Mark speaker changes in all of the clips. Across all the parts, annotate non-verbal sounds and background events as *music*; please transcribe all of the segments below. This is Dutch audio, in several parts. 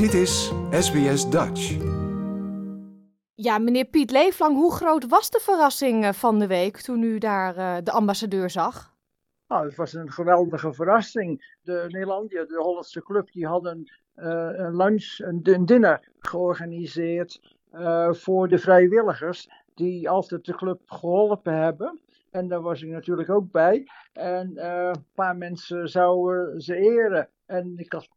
Speaker 1: Dit is SBS Dutch.
Speaker 2: Ja, meneer Piet Leeflang, hoe groot was de verrassing eh, van de week toen u daar uh, de ambassadeur zag?
Speaker 3: Nou, het was een geweldige verrassing. De Nederlandia, de Hollandse club, die hadden uh, een lunch, een, een dinner georganiseerd voor de vrijwilligers die altijd de club geholpen hebben. En daar was ik natuurlijk ook bij. En een paar mensen zouden ze eren. En ik had,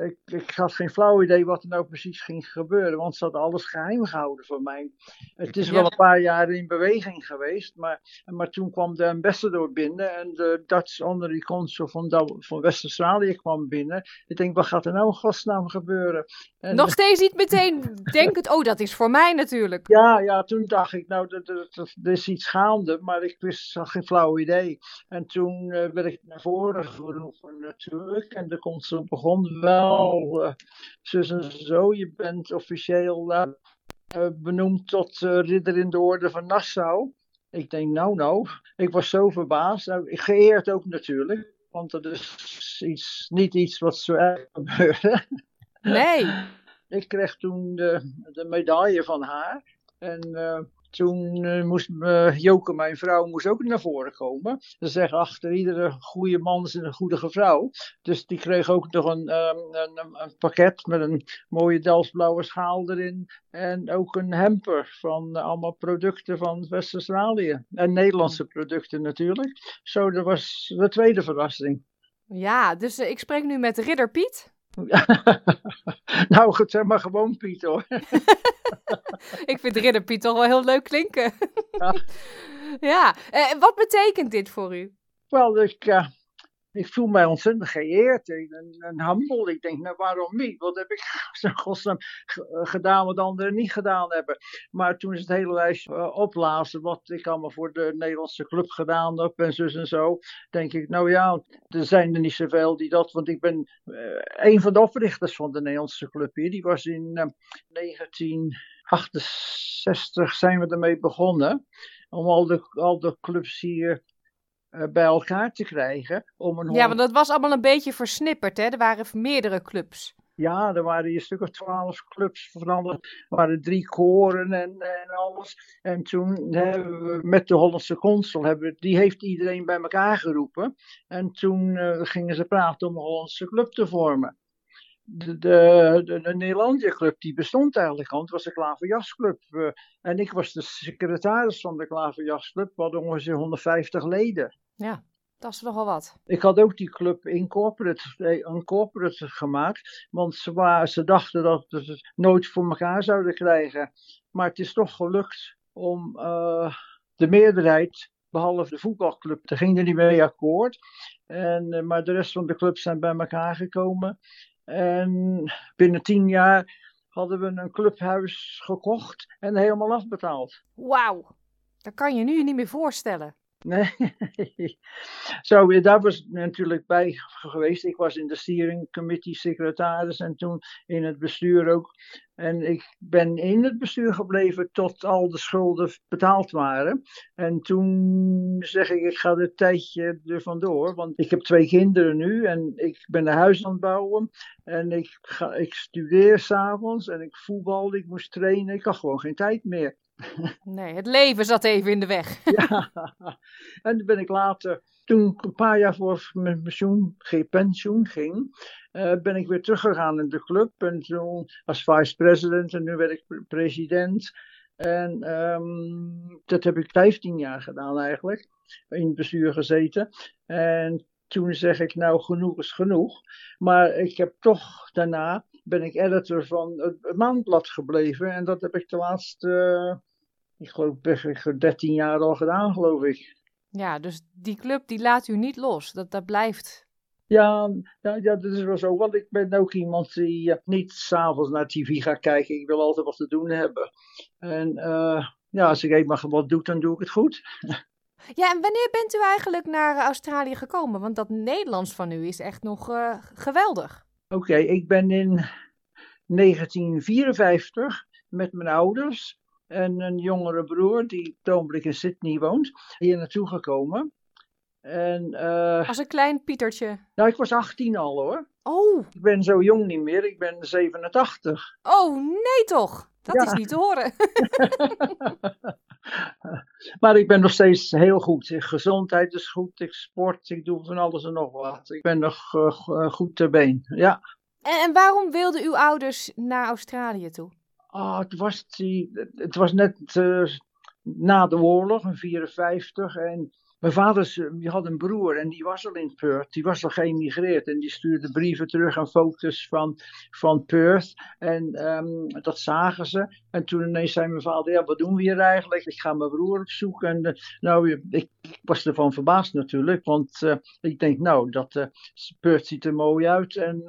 Speaker 3: ik, ik, had geen flauw idee wat er nou precies ging gebeuren, want ze hadden alles geheim gehouden voor mij. Het is wel een paar jaar in beweging geweest, maar, maar toen kwam de ambassador binnen en de Dutch honorary consul van, van West-Australië kwam binnen. Ik denk, wat gaat er nou in godsnaam gebeuren?
Speaker 2: En, Nog steeds niet meteen denken, oh dat is voor mij natuurlijk.
Speaker 3: Ja, ja toen dacht ik, nou er is iets gaande, maar ik wist, had geen flauw idee. En toen uh, werd ik naar voren geroepen natuurlijk en de ze begon wel, uh, zus en zo, je bent officieel uh, benoemd tot ridder in de orde van Nassau. Ik denk, nou, nou, ik was zo verbaasd. Nou, geëerd ook natuurlijk, want dat is iets, niet iets wat zo erg *laughs* gebeurde.
Speaker 2: Nee.
Speaker 3: ik kreeg toen de, de medaille van haar. En toen uh, moest uh, Joke, mijn vrouw, moest ook naar voren komen. Ze zeggen, achter iedere goede man is een goede vrouw. Dus die kreeg ook nog een, um, een, een, pakket met een mooie Delftsblauwe schaal erin. En ook een hamper van uh, allemaal producten van West-Australië. En Nederlandse producten natuurlijk. Zo, dat was de tweede verrassing.
Speaker 2: Ja, dus ik spreek nu met Ridder Piet. *laughs*
Speaker 3: nou, zeg maar gewoon Piet hoor. *laughs*
Speaker 2: ik vind Ridder Piet toch wel heel leuk klinken. ja, *laughs* en eh, wat betekent dit voor u?
Speaker 3: Wel, ik, eh, ik voel mij ontzettend geëerd en, en humble. Ik denk, nou waarom niet? Wat heb ik *laughs* zo godsnaam eh, gedaan wat anderen niet gedaan hebben? Maar toen is het hele lijst opblazen wat ik allemaal voor de Nederlandse club gedaan heb en en zo. Denk ik, nou ja, er zijn er niet zoveel die dat, want ik ben een van de oprichters van de Nederlandse club hier. Die was in 19... 68 zijn we ermee begonnen. Om al de, al de clubs hier eh, bij elkaar te krijgen. Om een
Speaker 2: ja, want dat was allemaal een beetje versnipperd, hè? Er waren meerdere clubs.
Speaker 3: Ja, er waren een stuk of twaalf clubs van. Er waren drie koren en, en alles. En toen hebben we met de Hollandse consul, hebben, die heeft iedereen bij elkaar geroepen. En toen eh, gingen ze praten om een Hollandse club te vormen de, de, de, Nederlandia Club die bestond eigenlijk al. Het was de Klaverjasclub. Uh, en ik was de secretaris van de Klaverjasclub. We hadden ongeveer 150 leden.
Speaker 2: Ja, dat is nogal wat.
Speaker 3: Ik had ook die club incorporate, eh, incorporate gemaakt. Want ze, waren, ze dachten dat we het nooit voor elkaar zouden krijgen. Maar het is toch gelukt om uh, de meerderheid behalve de voetbalclub, daar ging er niet mee akkoord. En, maar de rest van de clubs zijn bij elkaar gekomen. En binnen tien jaar hadden we een clubhuis gekocht en helemaal afbetaald.
Speaker 2: Wauw, dat kan je nu niet meer voorstellen.
Speaker 3: Nee, *laughs* zo, daar was natuurlijk bij geweest. Ik was in de steering committee secretaris en toen in het bestuur ook. En ik ben in het bestuur gebleven tot al de schulden betaald waren. En toen zeg ik, ik ga er tijdje er vandoor. Want ik heb twee kinderen nu en ik ben een huis aan het bouwen. En ik, ga, ik studeer s'avonds en ik voetbal, ik moest trainen. Ik had gewoon geen tijd meer. *laughs*
Speaker 2: Nee, het leven zat even in de weg.
Speaker 3: ja, en toen ben ik later, toen ik een paar jaar voor mijn pensioen ging, uh, ben ik weer teruggegaan in de club. En toen als vice-president en nu werd ik president. En um, dat heb ik 15 jaar gedaan eigenlijk, in het bestuur gezeten. En toen zeg ik, nou genoeg is genoeg. Maar ik heb toch daarna, ben ik editor van het Maandblad gebleven. En dat heb ik de laatste, uh, ik geloof, 13 jaar al gedaan, geloof ik.
Speaker 2: Ja, dus die club die laat u niet los. Dat, dat blijft.
Speaker 3: Ja, ja, ja, dat is wel zo. Want ik ben ook iemand die uh, niet s'avonds naar tv gaat kijken. Ik wil altijd wat te doen hebben. En uh, ja, als ik eenmaal wat doe, dan doe ik het goed. *laughs*
Speaker 2: Ja, en wanneer bent u eigenlijk naar Australië gekomen? Want dat Nederlands van u is echt nog uh, geweldig.
Speaker 3: Oké, okay, ik ben in 1954 met mijn ouders en een jongere broer die toonblik in Sydney woont, hier naartoe gekomen. En, uh,
Speaker 2: Als een klein Pietertje.
Speaker 3: Nou, ik was 18 al hoor.
Speaker 2: Oh,
Speaker 3: Ik ben zo jong niet meer, ik ben 87.
Speaker 2: oh nee toch? Dat
Speaker 3: Ja.
Speaker 2: is niet te horen. *laughs*
Speaker 3: maar ik ben nog steeds heel goed. Gezondheid is goed, ik sport, ik doe van alles en nog wat. Ik ben nog eh, eh, goed ter been. Ja,
Speaker 2: En, en waarom wilden uw ouders naar Australië toe?
Speaker 3: Ah, het, was die, het was net eh, na de oorlog, in 54. En mijn vader eh, die had een broer en die was al in Perth. Die was al geëmigreerd en die stuurde brieven terug en foto's van, van Perth. En ehm, dat zagen ze. En toen ineens zei mijn vader, ja, wat doen we hier eigenlijk? Ik ga mijn broer opzoeken. En eh, nou, ik, ik was ervan verbaasd natuurlijk. Want eh, ik denk, nou, dat eh, Perth ziet er mooi uit. En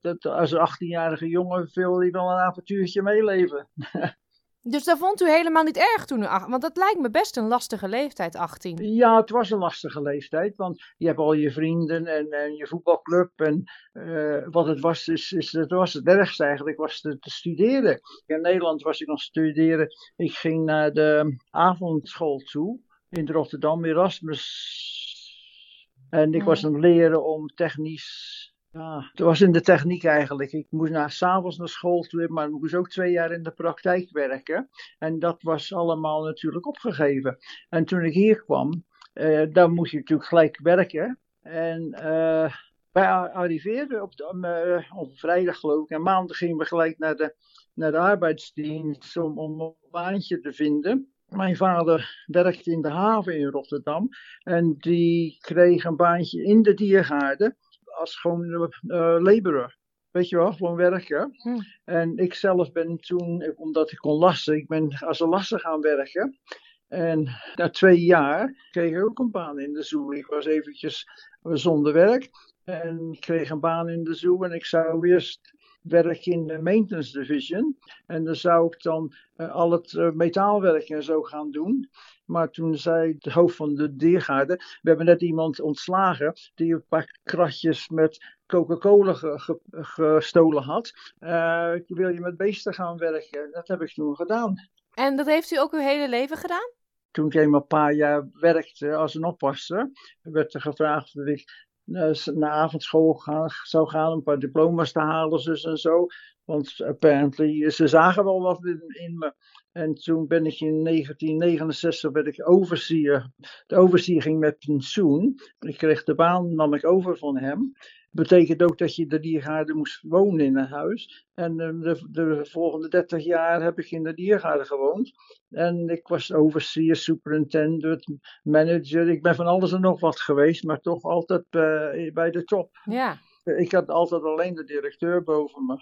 Speaker 3: dat, als een 18-jarige jongen wil hij wel een avontuurtje meeleven. *laughs*
Speaker 2: Dus dat vond u helemaal niet erg toen u... Want dat lijkt me best een lastige leeftijd, 18.
Speaker 3: Ja, het was een lastige leeftijd, want je hebt al je vrienden en, en je voetbalclub. En eh, wat het was, is, is, het was het ergste eigenlijk, was te, te studeren. In Nederland was ik nog studeren. Ik ging naar de avondschool toe in Rotterdam, Erasmus. En ik was aan het leren om technisch. Ja, het was in de techniek eigenlijk. Ik moest na, s'avonds naar school toe, maar ik moest ook twee jaar in de praktijk werken. En dat was allemaal natuurlijk opgegeven. En toen ik hier kwam, eh, dan moest je natuurlijk gelijk werken. En eh, wij arriveerden op, eh, op vrijdag geloof ik. En maandag gingen we gelijk naar de, naar de arbeidsdienst om, om een baantje te vinden. Mijn vader werkte in de haven in Rotterdam. En die kreeg een baantje in de diergaarden als gewoon eh laborer. Weet je wel, gewoon werken.
Speaker 2: Hm.
Speaker 3: En ik zelf ben toen, omdat ik kon lassen, ik ben als een lasser gaan werken. En na twee jaar kreeg ik ook een baan in de zoo. Ik was eventjes zonder werk. En ik kreeg een baan in de zoo en ik zou eerst werken in de maintenance division. En dan zou ik dan eh, al het eh, metaalwerk en zo gaan doen. Maar toen zei het hoofd van de diergaarde, we hebben net iemand ontslagen die een paar kratjes met Coca-Cola ge- ge- gestolen had. Eh, wil je met beesten gaan werken? Dat heb ik toen gedaan.
Speaker 2: En dat heeft u ook uw hele leven gedaan?
Speaker 3: Toen ik eenmaal een paar jaar werkte als een oppasser, werd er gevraagd of ik naar avondschool gaan, zou gaan, een paar diploma's te halen, zus en zo. Want apparently, ze zagen wel wat in, me. En toen ben ik in 1969 werd ik. De overseer ging met pensioen. Ik kreeg de baan, nam ik over van hem. Betekent ook dat je de diergaarde moest wonen in een huis. En eh, de, de volgende 30 jaar heb ik in de diergaarde gewoond. En ik was overseer, superintendent, manager. Ik ben van alles en nog wat geweest, maar toch altijd eh, bij de top.
Speaker 2: Ja.
Speaker 3: Ik had altijd alleen de directeur boven me.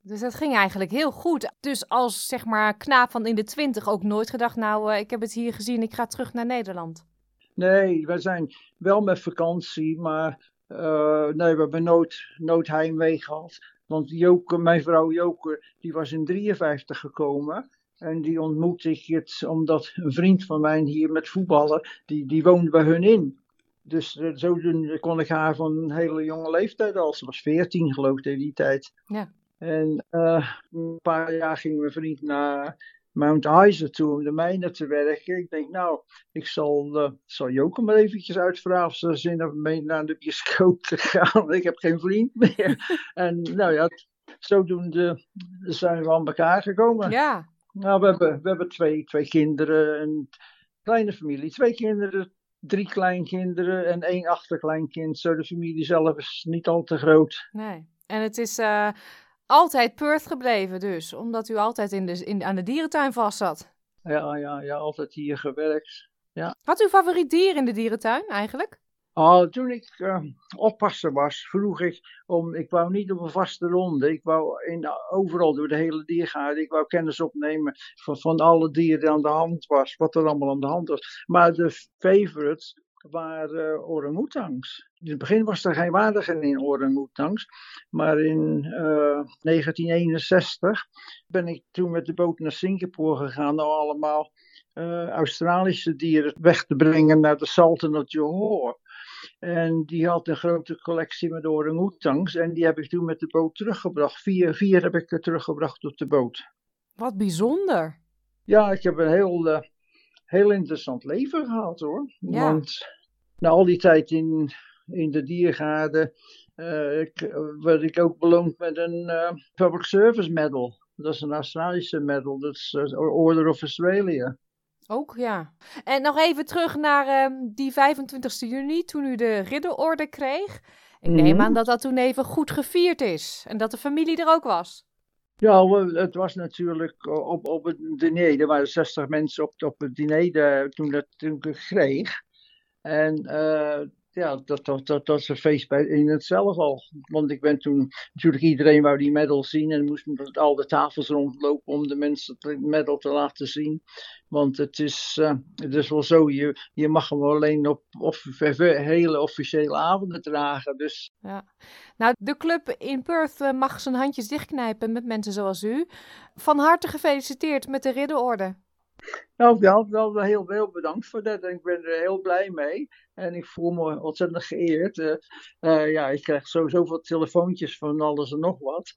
Speaker 2: Dus dat ging eigenlijk heel goed. Dus als zeg maar knaap van in de twintig ook nooit gedacht, nou, eh, ik heb het hier gezien, ik ga terug naar Nederland.
Speaker 3: Nee, we zijn wel met vakantie, maar eh, nee, we hebben nooit, nooit heimwee gehad. Want Joke, mijn vrouw Joke, die was in 53 gekomen. En die ontmoette ik het omdat een vriend van mij hier met voetballen, die, die woonde bij hun in. Dus eh, zodoende kon ik haar van een hele jonge leeftijd al. Ze was 14 geloof ik in die tijd.
Speaker 2: Ja.
Speaker 3: En eh, een paar jaar ging mijn vriend naar Mount Isa toe om de mijnen te werken. Ik denk, nou, ik zal, eh, zal Joke maar eventjes uitvragen of ze zin hebben mee naar de bioscoop te gaan. *laughs* Ik heb geen vriend meer. *laughs* en nou ja, zodoende zijn we aan elkaar gekomen.
Speaker 2: Ja.
Speaker 3: Nou, we hebben, we hebben twee, twee kinderen, een kleine familie. Twee kinderen, drie kleinkinderen en één achterkleinkind. Zo, de familie zelf is niet al te groot.
Speaker 2: Nee. En het is eh, altijd Perth gebleven dus, omdat u altijd in de, in, aan de dierentuin vast zat.
Speaker 3: Ja, ja, ja, altijd hier gewerkt.
Speaker 2: Wat uw favoriet dier in de dierentuin eigenlijk?
Speaker 3: Oh, toen ik eh, oppasser was, vroeg ik om, ik wou niet op een vaste ronde. Ik wou in, overal door de hele diergaarde, ik wou kennis opnemen van, van alle dieren die aan de hand was, wat er allemaal aan de hand was. Maar de favorites waren uh, orang-oetangs. In het begin was er geen waardige in orang-oetangs, maar in uh, 1961 ben ik toen met de boot naar Singapore gegaan, nou allemaal uh, Australische dieren weg te brengen naar de Sultan of Johor. En die had een grote collectie met orang-oetangs. En die heb ik toen met de boot teruggebracht. Vier, vier heb ik er teruggebracht op de boot.
Speaker 2: Wat bijzonder.
Speaker 3: Ja, ik heb een heel, uh, heel interessant leven gehad hoor.
Speaker 2: Ja.
Speaker 3: Want na al die tijd in in de diergaarden ik, werd ik ook beloond met een Public Service Medal. Dat is een Australische medal, dat is Order of Australia.
Speaker 2: Ook, ja. En nog even terug naar ehm, die 25 juni, toen u de ridderorde kreeg. Ik neem mhm. aan dat dat toen even goed gevierd is en dat de familie er ook was.
Speaker 3: Ja, het was natuurlijk op, op het diner. Er waren 60 mensen op, op het diner toen, dat, toen ik kreeg. En uh, ja, dat, dat, dat, dat is een feest bij, in het zelf al. Want ik ben toen, natuurlijk iedereen wou die medal zien en moest met al de tafels rondlopen om de mensen de medal te laten zien. Want het is, uh, het is wel zo, je, je mag hem alleen op, op hele officiële avonden dragen. Dus.
Speaker 2: Ja. Nou, de club in Perth eh, mag zijn handjes dichtknijpen met mensen zoals u. Van harte gefeliciteerd met de ridderorde.
Speaker 3: Nou, wel, wel heel veel bedankt voor dat. En ik ben er heel blij mee. En ik voel me ontzettend geëerd. Uh, uh, ja, ik krijg sowieso veel telefoontjes van alles en nog wat.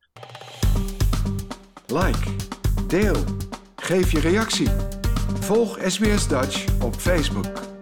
Speaker 1: Like, deel, geef je reactie. Volg SBS Dutch op Facebook.